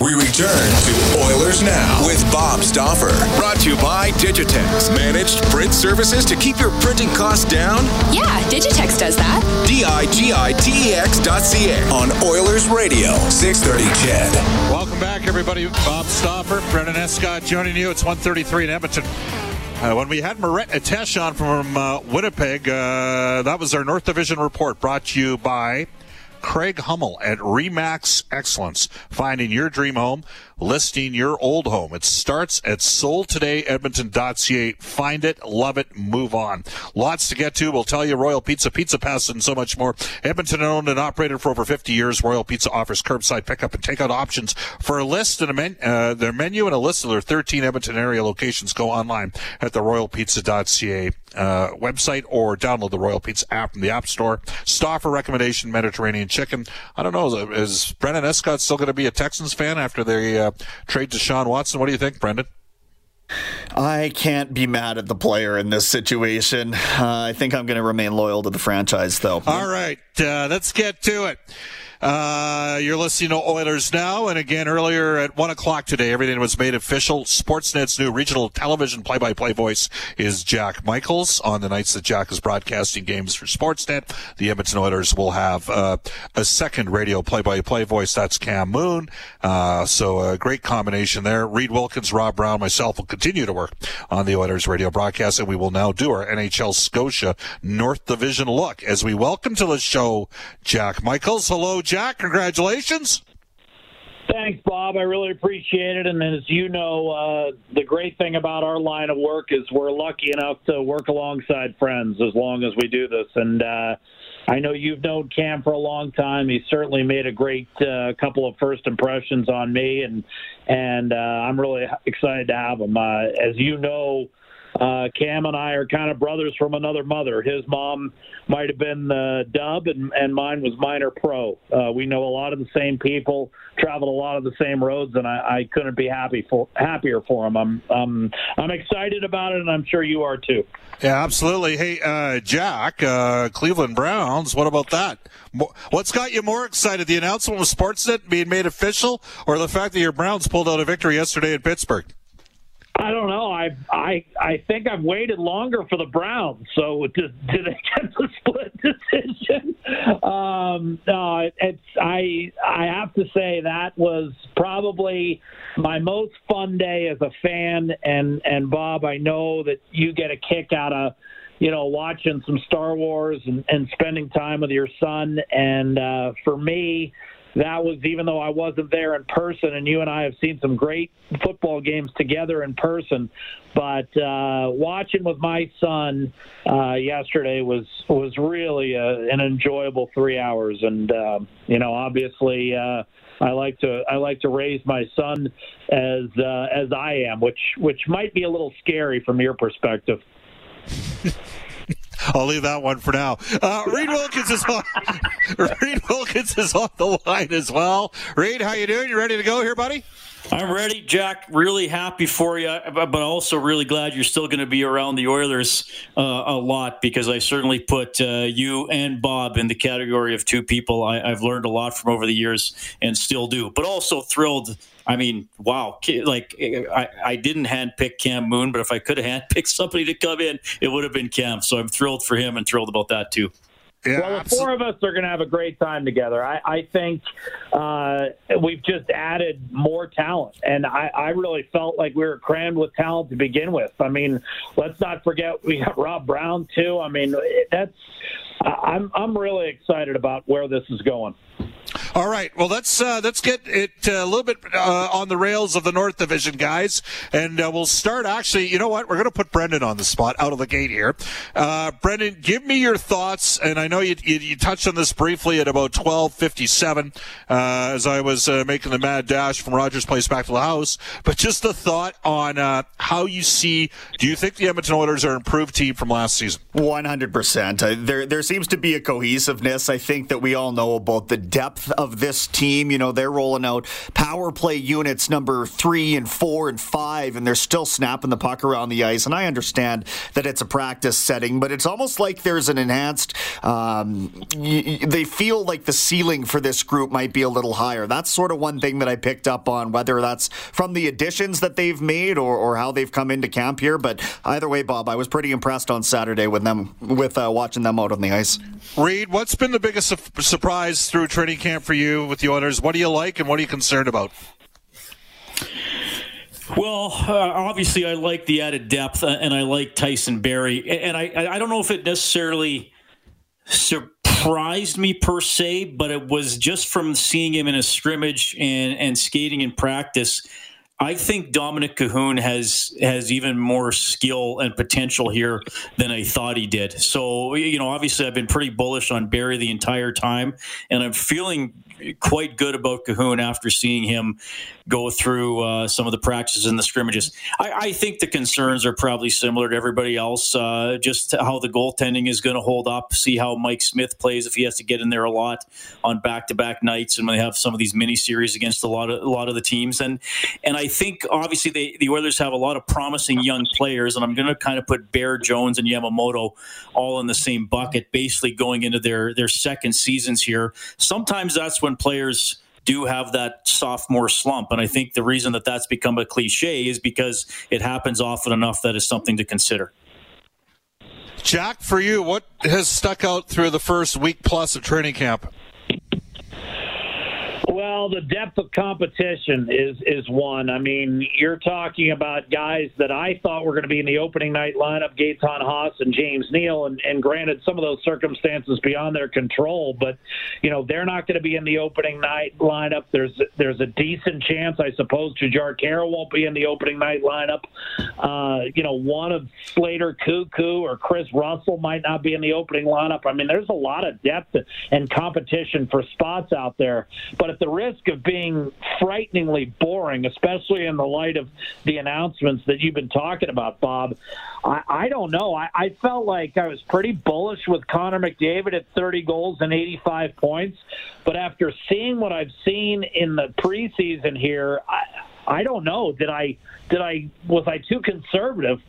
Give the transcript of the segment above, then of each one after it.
We return to Oilers Now with Bob Stauffer. Brought to you by Digitex. Managed print services to keep your printing costs down? Yeah, Digitex does that. D-I-G-I-T-E-X dot C-A on Oilers Radio, 630 CHED. Welcome back, everybody. Bob Stauffer, Brendan Escott joining you. It's 133 in Edmonton. Uh, when we had Murat Ates on from uh, Winnipeg, uh, that was our North Division report brought to you by Craig Hummel at Remax Excellence, finding your dream home, listing your old home. It starts at soldtodayedmonton.ca. Find it, love it, move on. Lots to get to. We'll tell you Royal Pizza, Pizza Pass, and so much more. Edmonton owned and operated for over 50 years. Royal Pizza offers curbside pickup and takeout options. For a list and a men, uh, their menu and a list of their 13 Edmonton area locations, go online at the royalpizza.ca uh, website or download the Royal Pizza app from the App Store. Stauffer recommendation Mediterranean chicken. I don't know. Is, Brendan Escott still going to be a Texans fan after they uh, trade Deshaun Watson? What do you think, Brendan? I can't be mad at the player in this situation. Uh, I think I'm going to remain loyal to the franchise, though. All right, uh, let's get to it. Uh, you're listening to Oilers Now. And again, earlier at 1 o'clock today, everything was made official. Sportsnet's new regional television play by play voice is Jack Michaels. On the nights that Jack is broadcasting games for Sportsnet, the Edmonton Oilers will have uh, a second radio play by play voice. That's Cam Moon. Uh, so a great combination there. Reed Wilkins, Rob Brown, myself will continue to work on the Oilers radio broadcast, and we will now do our NHL Scotia North Division look as we welcome to the show Jack Michaels. Hello, Jack. Congratulations. Thanks, Bob. I really appreciate it. And as you know, uh, the great thing about our line of work is we're lucky enough to work alongside friends as long as we do this. And uh, I know you've known Cam for a long time. He certainly made a great uh, couple of first impressions on me, and and uh, I'm really excited to have him. Uh, as you know, uh, Cam and I are kind of brothers from another mother. His mom might have been uh, Dub, and, and mine was Minor Pro. Uh, we know a lot of the same people, traveled a lot of the same roads, and I, I couldn't be happy for happier for him. I'm um, I'm excited about it, and I'm sure you are too. Yeah, absolutely. Hey, uh, Jack, uh, Cleveland Browns. What about that? What's got you more excited? The announcement of Sportsnet being made official, or the fact that your Browns pulled out a victory yesterday in Pittsburgh? I. I I think I've waited longer for the Browns. So do, do they get the split decision? Um, no, it's I I have to say that was probably my most fun day as a fan. And and Bob, I know that you get a kick out of you know watching some Star Wars and, and spending time with your son. And uh, for me that was even though I wasn't there in person, and you and I have seen some great football games together in person. But uh, watching with my son uh, yesterday was was really a, an enjoyable three hours, and uh, you know, obviously. Uh, I like to I like to raise my son as uh, as I am, which which might be a little scary from your perspective. I'll leave that one for now. Uh, Reed Wilkins is on. Reed Wilkins is on the line as well. Reed, how you doing? You ready to go here, buddy? I'm ready, Jack. Really happy for you, but also really glad you're still going to be around the Oilers uh, a lot because I certainly put uh, you and Bob in the category of two people I, have learned a lot from over the years and still do. But also thrilled. I mean, wow! Like I, I didn't handpick Cam Moon, but if I could have handpicked somebody to come in, it would have been Cam. So I'm thrilled for him and thrilled about that too. Yeah, well, the four of us are going to have a great time together. I, I think uh, we've just added more talent, and I, I really felt like we were crammed with talent to begin with. I mean, let's not forget we got Rob Brown too. I mean, that's I'm I'm really excited about where this is going. All right. Well, let's uh, let's get it uh, a little bit uh, on the rails of the North Division, guys, and uh, we'll start. Actually, you know what? We're going to put Brendan on the spot out of the gate here. Uh, Brendan, give me your thoughts, and I know you, you, you touched on this briefly at about twelve fifty seven uh, as I was making the mad dash from Rogers Place back to the house. But just a thought on how you see. Do you think the Edmonton Oilers are an improved team from last season? One hundred percent. There there seems to be a cohesiveness. I think that we all know about the depth of this team. You know, they're rolling out power play units number three and four and five, and they're still snapping the puck around the ice. And I understand that it's a practice setting, but it's almost like there's an enhanced. Um, y- they feel like the ceiling for this group might be a little higher. That's sort of one thing that I picked up on, whether that's from the additions that they've made or, or how they've come into camp here. But either way, Bob, I was pretty impressed on Saturday with them, with uh, watching them out on the ice. Reed, what's been the biggest su- surprise through training camp for you with the Oilers? What do you like and what are you concerned about? Well, uh, obviously, I like the added depth, uh, and I like Tyson Barrie, and I I don't know if it necessarily surprised me per se, but it was just from seeing him in a scrimmage and and skating in practice. I think Dominic Kahun has has even more skill and potential here than I thought he did. So, you know, obviously I've been pretty bullish on Barrie the entire time, and I'm feeling quite good about Kahun after seeing him go through uh, some of the practices and the scrimmages. I, I, think the concerns are probably similar to everybody else. Uh, just how the goaltending is going to hold up. See how Mike Smith plays if he has to get in there a lot on back-to-back nights, and when they have some of these mini series against a lot of a lot of the teams. And and I think obviously they, the Oilers have a lot of promising young players, and I'm going to kind of put Bear Jones and Yamamoto all in the same bucket, basically going into their their second seasons here. Sometimes that's when players do have that sophomore slump. And I think the reason that that's become a cliche is because it happens often enough that is something to consider. Jack, for you, what has stuck out through the first week plus of training camp? Well, the depth of competition is is one. I mean, you're talking about guys that I thought were going to be in the opening night lineup: Gaetan Haas and James Neal. And, and granted, some of those circumstances beyond their control, but you know they're not going to be in the opening night lineup. There's there's a decent chance, I suppose, Jujhar Khaira won't be in the opening night lineup. Uh, you know, one of Slater Koekkoek or Chris Russell might not be in the opening lineup. I mean, there's a lot of depth and competition for spots out there, but the risk of being frighteningly boring, especially in the light of the announcements that you've been talking about, Bob. I, I don't know. I, I felt like I was pretty bullish with Connor McDavid at 30 goals and 85 points, but after seeing what I've seen in the preseason here, I, I don't know. Did I did I was I too conservative,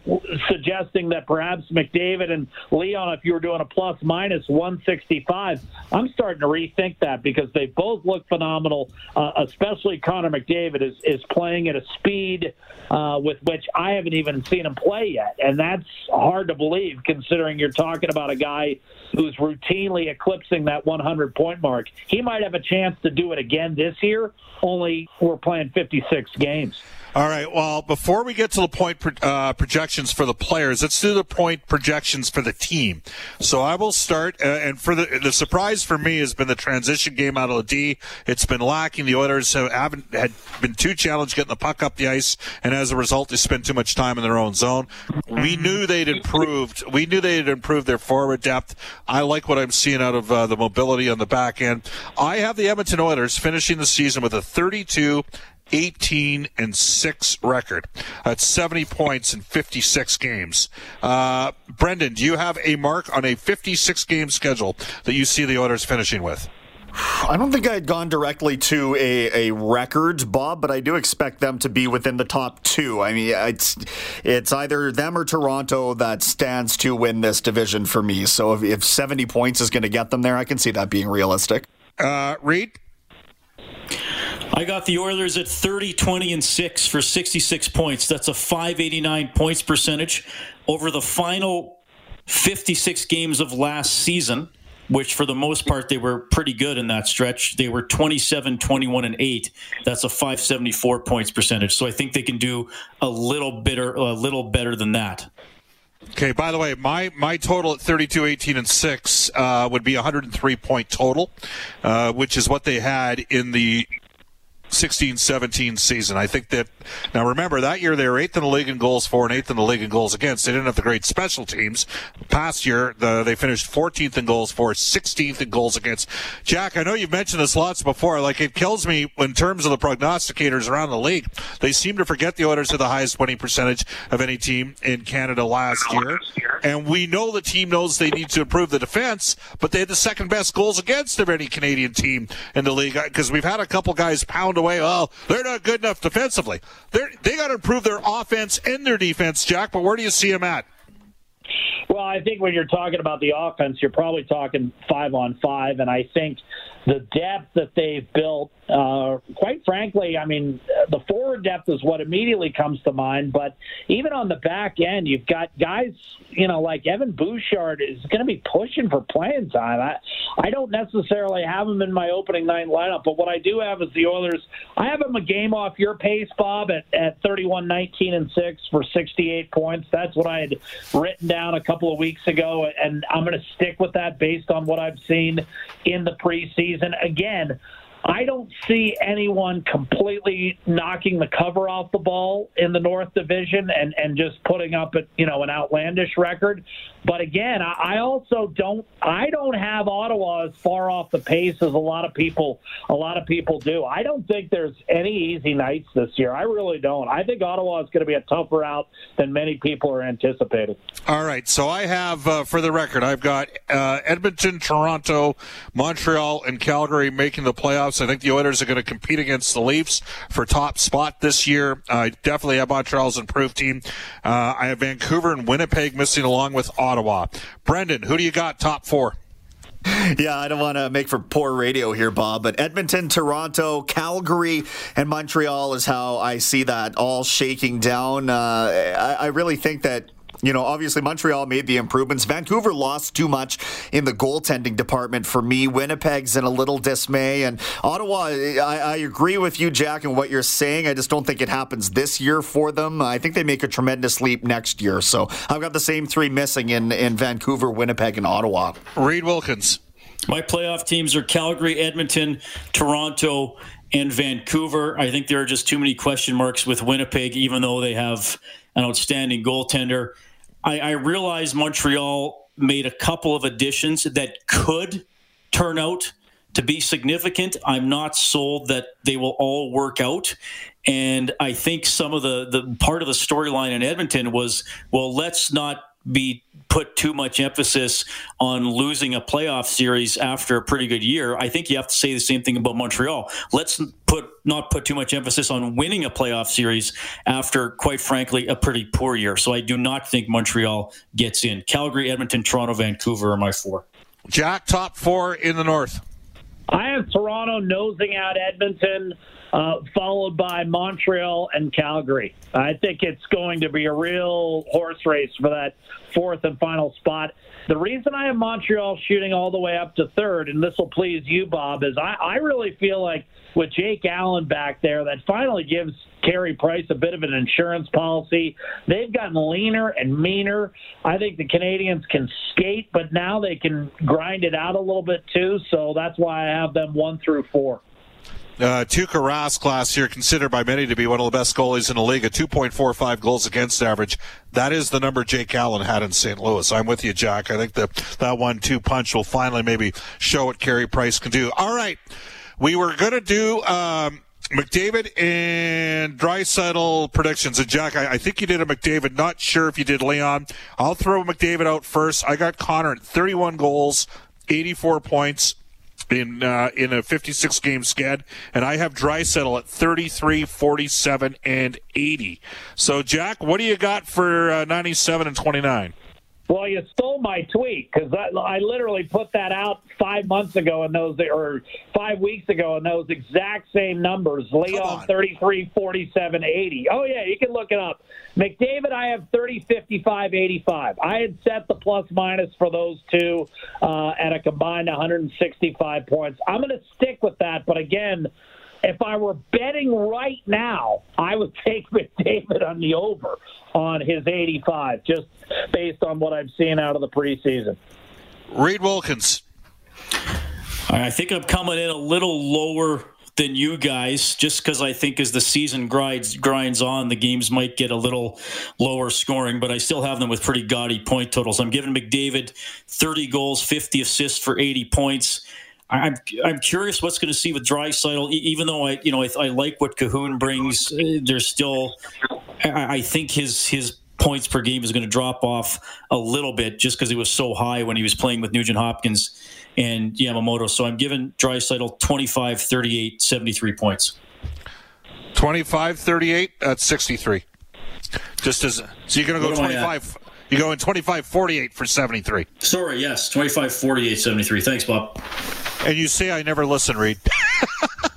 suggesting that perhaps McDavid and Leon, if you were doing a plus minus 165, I'm starting to rethink that because they both look phenomenal. Uh, especially Connor McDavid is is playing at a speed uh, with which I haven't even seen him play yet, and that's hard to believe considering you're talking about a guy who's routinely eclipsing that 100 point mark. He might have a chance to do it again this year. Only we're playing 56 games. All right. Well, before we get to the point uh, projections for the players, let's do the point projections for the team. So I will start, uh, and for the the surprise for me has been the transition game out of the D. It's been lacking. The Oilers have, haven't had been too challenged getting the puck up the ice, and as a result, they spend too much time in their own zone. We knew they'd improved. We knew they'd improved their forward depth. I like what I'm seeing out of uh, the mobility on the back end. I have the Edmonton Oilers finishing the season with a 32 18 and 6 record. That's 70 points in 56 games. Uh, Brendan, do you have a mark on a 56 game schedule that you see the Oilers finishing with? I don't think I had gone directly to a, a record, Bob, but I do expect them to be within the top two. I mean, it's it's either them or Toronto that stands to win this division for me. So if, if 70 points is going to get them there, I can see that being realistic. Uh, Reed? I got the Oilers at 30, 20, and 6 for 66 points. That's a 589 points percentage over the final 56 games of last season, which for the most part they were pretty good in that stretch. They were 27, 21, and 8. That's a 574 points percentage. So I think they can do a little better, a little better than that. Okay. By the way, my my total at 32, 18, and six uh, would be 103 point total, uh, which is what they had in the 16 17 season. I think that, now remember, that year they were eighth in the league in goals for and eighth in the league in goals against. They didn't have the great special teams. Past year, the, they finished 14th in goals for, 16th in goals against. Jack, I know you've mentioned this lots before. Like, it kills me in terms of the prognosticators around the league. They seem to forget the Oilers had the highest winning percentage of any team in Canada last year. And we know the team knows they need to improve the defense, but they had the second best goals against of any Canadian team in the league because we've had a couple guys pound away. Oh, they're not good enough defensively. They're, they got to improve their offense and their defense, Jack. But where do you see them at? Well, I think when you're talking about the offense, you're probably talking five on five, and I think the depth that they've built, uh, quite frankly, I mean, the forward depth is what immediately comes to mind. But even on the back end, you've got guys, you know, like Evan Bouchard is going to be pushing for playing time. I, I don't necessarily have him in my opening night lineup, but what I do have is the Oilers. I have him a game off your pace, Bob, at, at 31 19 and 6 for 68 points. That's what I had written down a couple of weeks ago, and I'm going to stick with that based on what I've seen in the preseason season. Again, I don't see anyone completely knocking the cover off the ball in the North Division and, and just putting up a, you know an outlandish record. But again, I, also don't I don't have Ottawa as far off the pace as a lot of people a lot of people do. I don't think there's any easy nights this year. I really don't. I think Ottawa is going to be a tougher out than many people are anticipating. All right, so I have uh, for the record, I've got uh, Edmonton, Toronto, Montreal, and Calgary making the playoffs playoffs. I think the Oilers are going to compete against the Leafs for top spot this year. I definitely have Montreal's improved team. Uh, I have Vancouver and Winnipeg missing along with Ottawa. Brendan, who do you got top four? Yeah, I don't want to make for poor radio here, Bob, but Edmonton, Toronto, Calgary, and Montreal is how I see that all shaking down. Uh, I, I really think that you know, obviously Montreal made the improvements. Vancouver lost too much in the goaltending department for me. Winnipeg's in a little dismay. And Ottawa, I, I, agree with you, Jack, and what you're saying. I just don't think it happens this year for them. I think they make a tremendous leap next year. So I've got the same three missing in, in Vancouver, Winnipeg, and Ottawa. Reed Wilkins. My playoff teams are Calgary, Edmonton, Toronto, and Vancouver. I think there are just too many question marks with Winnipeg, even though they have an outstanding goaltender. I, I realize Montreal made a couple of additions that could turn out to be significant. I'm not sold that they will all work out. And I think some of the, the part of the storyline in Edmonton was, well, let's not be put too much emphasis on losing a playoff series after a pretty good year. I think you have to say the same thing about Montreal. Let's put not put too much emphasis on winning a playoff series after, quite frankly, a pretty poor year. So I do not think Montreal gets in. Calgary, Edmonton, Toronto, Vancouver are my four. Jack, top four in the North. I have Toronto nosing out Edmonton uh, followed by Montreal and Calgary. I think it's going to be a real horse race for that fourth and final spot. The reason I have Montreal shooting all the way up to third, and this will please you, Bob, is I, I really feel like with Jake Allen back there, that finally gives Carey Price a bit of an insurance policy. They've gotten leaner and meaner. I think the Canadiens can skate, but now they can grind it out a little bit too. So that's why I have them one through four. Uh, Tuukka last year, considered by many to be one of the best goalies in the league, a 2.45 goals against average. That is the number Jake Allen had in St. Louis. I'm with you, Jack. I think that that one-two punch will finally maybe show what Carey Price can do. All right, we were going to do. Um, McDavid and Draisaitl predictions. And Jack, I, I, think you did a McDavid. Not sure if you did Leon. I'll throw McDavid out first. I got Connor at 31 goals, 84 points in uh, in a 56 game sked, and I have Draisaitl at 33, 47, and 80. So, Jack, what do you got for uh, 97 and 29? Well, you stole my tweet because I, I, literally put that out five months ago in those, or five weeks ago in those exact same numbers. Leon 33, 47, 80. Oh, yeah, you can look it up. McDavid, I have 30, 55, 85. I had set the plus minus for those two uh, at a combined 165 points. I'm going to stick with that, but again, if I were betting right now, I would take McDavid on the over on his 85, just based on what I've seen out of the preseason. Reed Wilkins. I think I'm coming in a little lower than you guys, just because I think as the season grinds grinds on, the games might get a little lower scoring. But I still have them with pretty gaudy point totals. I'm giving McDavid 30 goals, 50 assists for 80 points. I'm I'm curious what's going to see with Draisaitl. Even though I you know I, I like what Kahun brings, uh, there's still I, I think his his points per game is going to drop off a little bit just because he was so high when he was playing with Nugent Hopkins and Yamamoto. So I'm giving Draisaitl 25, 38, 73 points. 25, 38, that's 63. Just as so you're going to go 25. You go in 25, 48 for 73. Sorry, yes, 25, 48, 73. Thanks, Bob. And you say I never listen, Reed.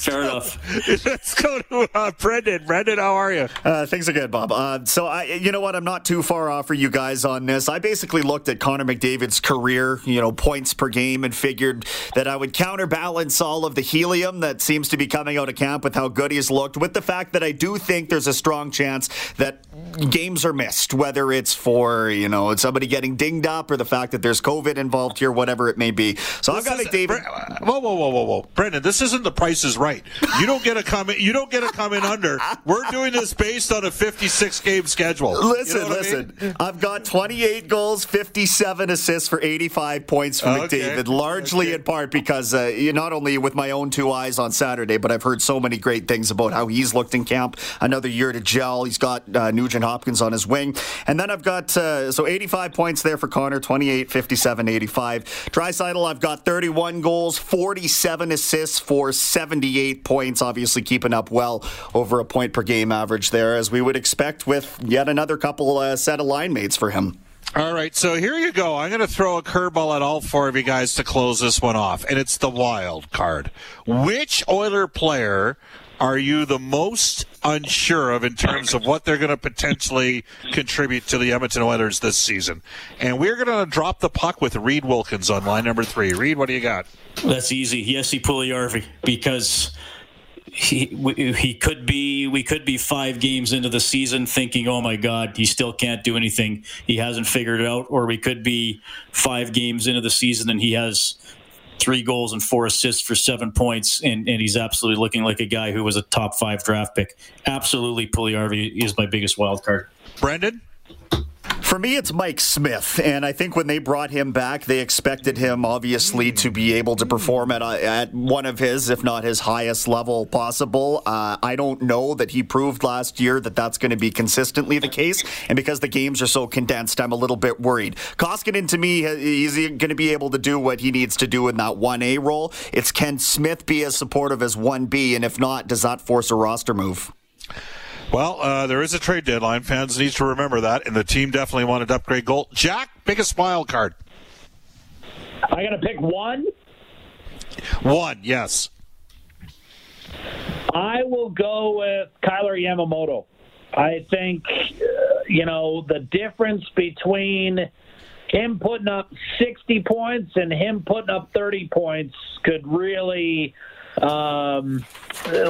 Fair enough. Let's go to uh, Brendan. Brendan, how are you? Uh, things are good, Bob. Uh, so, I, you know what? I'm not too far off for you guys on this. I basically looked at Connor McDavid's career, you know, points per game, and figured that I would counterbalance all of the helium that seems to be coming out of camp with how good he's looked, with the fact that I do think there's a strong chance that games are missed, whether it's for, you know, somebody getting dinged up or the fact that there's COVID involved here, whatever it may be. So this I've got McDavid. Whoa, whoa, whoa, whoa, whoa. Brendan, this isn't the price is right. You don't get a come in, you don't get a come in under. We're doing this based on a 56 game schedule. Listen, you know listen. I mean? I've got 28 goals, 57 assists for 85 points from okay. McDavid, largely okay. in part because uh, not only with my own two eyes on Saturday, but I've heard so many great things about how he's looked in camp. Another year to gel. He's got uh, Nugent Hopkins on his wing. And then I've got, uh, so 85 points there for Connor, 28, 57, 85. Draisaitl, I've got 31 goals, 47 assists for 78 points, obviously keeping up well over a point per game average there, as we would expect with yet another couple uh, set of line mates for him. All right, so here you go. I'm going to throw a curveball at all four of you guys to close this one off, and it's the wild card. Which Oiler player are you the most unsure of in terms of what they're going to potentially contribute to the Edmonton Oilers this season? And we're going to drop the puck with Reed Wilkins on line number three. Reed, what do you got? That's easy. Jesse Puljujarvi, because he he could be we could be five games into the season thinking oh my god he still can't do anything he hasn't figured it out or we could be five games into the season and he has three goals and four assists for seven points, and, and he's absolutely looking like a guy who was a top five draft pick. Absolutely, Puljujarvi is my biggest wild card. Brendan? For me, it's Mike Smith, and I think when they brought him back, they expected him obviously to be able to perform at a, at one of his, if not his highest level possible. Uh, I don't know that he proved last year that that's going to be consistently the case, and because the games are so condensed, I'm a little bit worried. Koskinen, to me, he's going to be able to do what he needs to do in that one A role. It's can Smith be as supportive as one B, and if not, does that force a roster move? Well, uh, there is a trade deadline. Fans need to remember that, and the team definitely wanted to upgrade goal. Jack, biggest wild card. I got to pick one. One, yes. I will go with Kailer Yamamoto. I think, uh, you know, the difference between him putting up 60 points and him putting up 30 points could really um,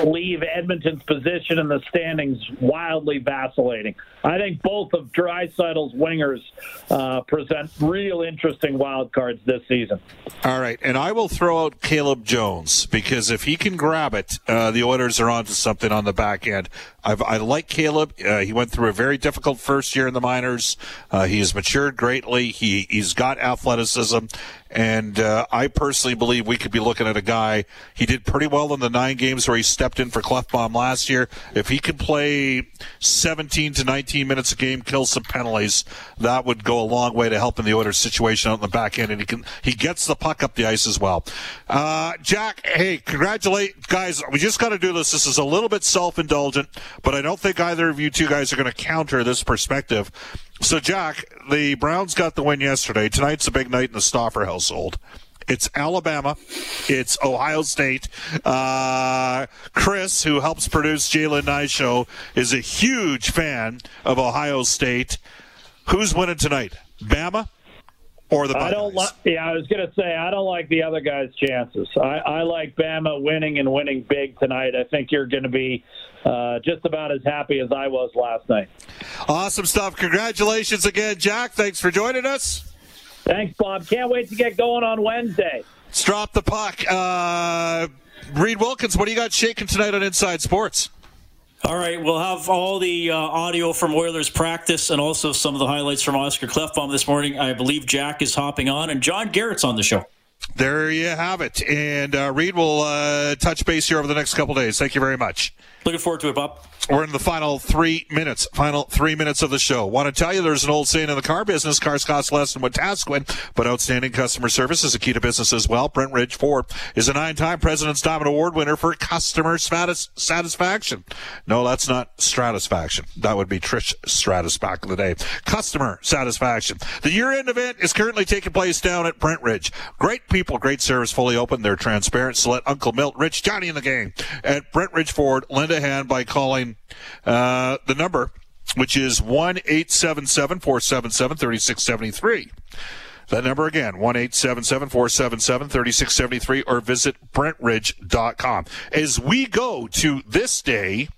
leave Edmonton's position in the standings wildly vacillating. I think both of Draisaitl's wingers uh, present real interesting wild cards this season. All right, and I will throw out Caleb Jones because if he can grab it, uh, the Oilers are onto something on the back end. I've, i like Caleb. Uh, he went through a very difficult first year in the minors. Uh, he has matured greatly. He he's got athleticism, and uh, I personally believe we could be looking at a guy. He did pretty well in the nine games where he stepped in for Klefbom last year. If he could play 17 to 19 minutes a game, kill some penalties, that would go a long way to helping the Oilers situation out in the back end. And he can he gets the puck up the ice as well. Uh, Jack, hey, congratulate guys. We just got to do this. This is a little bit self indulgent but I don't think either of you two guys are going to counter this perspective. So, Jack, the Browns got the win yesterday. Tonight's a big night in the Stauffer household. It's Alabama. It's Ohio State. Uh, Chris, who helps produce Jalen Nye Show, is a huge fan of Ohio State. Who's winning tonight? Bama or the I don't like. Yeah, I was going to say I don't like the other guy's chances. I, I like Bama winning and winning big tonight. I think you're going to be uh, just about as happy as I was last night. Awesome stuff! Congratulations again, Jack. Thanks for joining us. Thanks, Bob. Can't wait to get going on Wednesday. Let's drop the puck. Uh, Reed Wilkins, what do you got shaking tonight on Inside Sports? All right, we'll have all the uh, audio from Oilers practice and also some of the highlights from Oscar Klefbom this morning. I believe Jack is hopping on, and John Garrett's on the show. There you have it. And uh, Reed will uh, touch base here over the next couple days. Thank you very much. Looking forward to it, Bob. We're in the final three minutes, final three minutes of the show. Want to tell you there's an old saying in the car business, cars cost less than what tasks win, but outstanding customer service is a key to business as well. Brent Ridge Ford is a nine-time President's Diamond Award winner for customer status, satisfaction. No, that's not stratisfaction. That would be Trish Stratus back in the day. Customer satisfaction. The year-end event is currently taking place down at Brent Ridge. Great people, great service, fully open. They're transparent. So let Uncle Milt, Rich, Johnny in the game at Brent Ridge Ford lend a hand by calling uh, the number, which is 1 877 477 3673. That number again, 1 877 477 3673, or visit BrentRidge.com. As we go to this day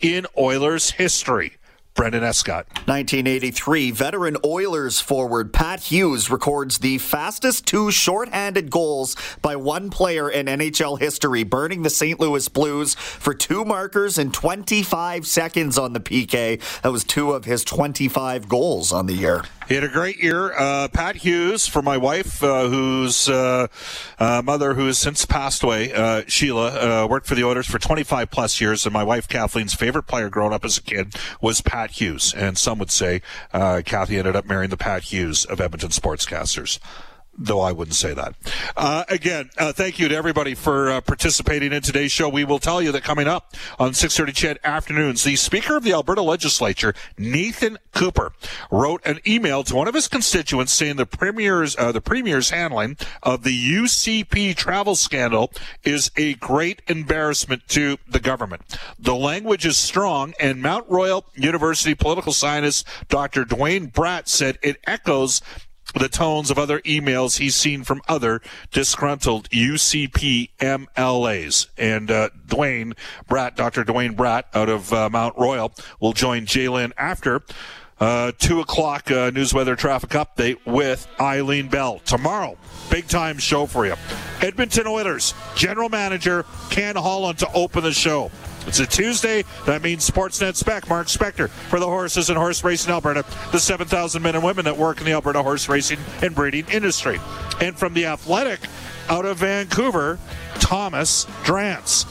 in Oilers history, Brendan Escott. 1983, veteran Oilers forward Pat Hughes records the fastest two shorthanded goals by one player in NHL history, burning the St. Louis Blues for two markers in 25 seconds on the PK. That was two of his 25 goals on the year. He had a great year. Uh, Pat Hughes, for my wife, uh, whose uh, uh mother, who has since passed away, uh, Sheila, uh, worked for the Oilers for 25 plus years, and my wife Kathleen's favorite player growing up as a kid was Pat Hughes. And some would say uh, Kathy ended up marrying the Pat Hughes of Edmonton sportscasters though I wouldn't say that. Uh, again, uh, thank you to everybody for uh, participating in today's show. We will tell you that coming up on 6:30 CHED afternoons, the Speaker of the Alberta Legislature, Nathan Cooper, wrote an email to one of his constituents saying the premier's uh, the premier's handling of the UCP travel scandal is a great embarrassment to the government. The language is strong, and Mount Royal University political scientist Dr. Duane Bratt said it echoes the tones of other emails he's seen from other disgruntled UCP MLAs. And uh, Duane Bratt, Dr. Duane Bratt out of uh, Mount Royal, will join Jalen after. Uh, two o'clock uh, news weather traffic update with Eileen Bell tomorrow. Big time show for you. Edmonton Oilers general manager Ken Holland to open the show. It's a Tuesday. That means Sportsnet Spec, Mark Spector for the horses and horse racing Alberta, the 7,000 men and women that work in the Alberta horse racing and breeding industry. And from the Athletic out of Vancouver, Thomas Drance.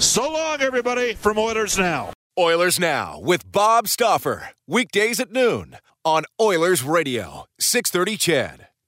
So long, everybody, from Oilers Now. Oilers Now with Bob Stauffer. Weekdays at noon on Oilers Radio, 630 CHED.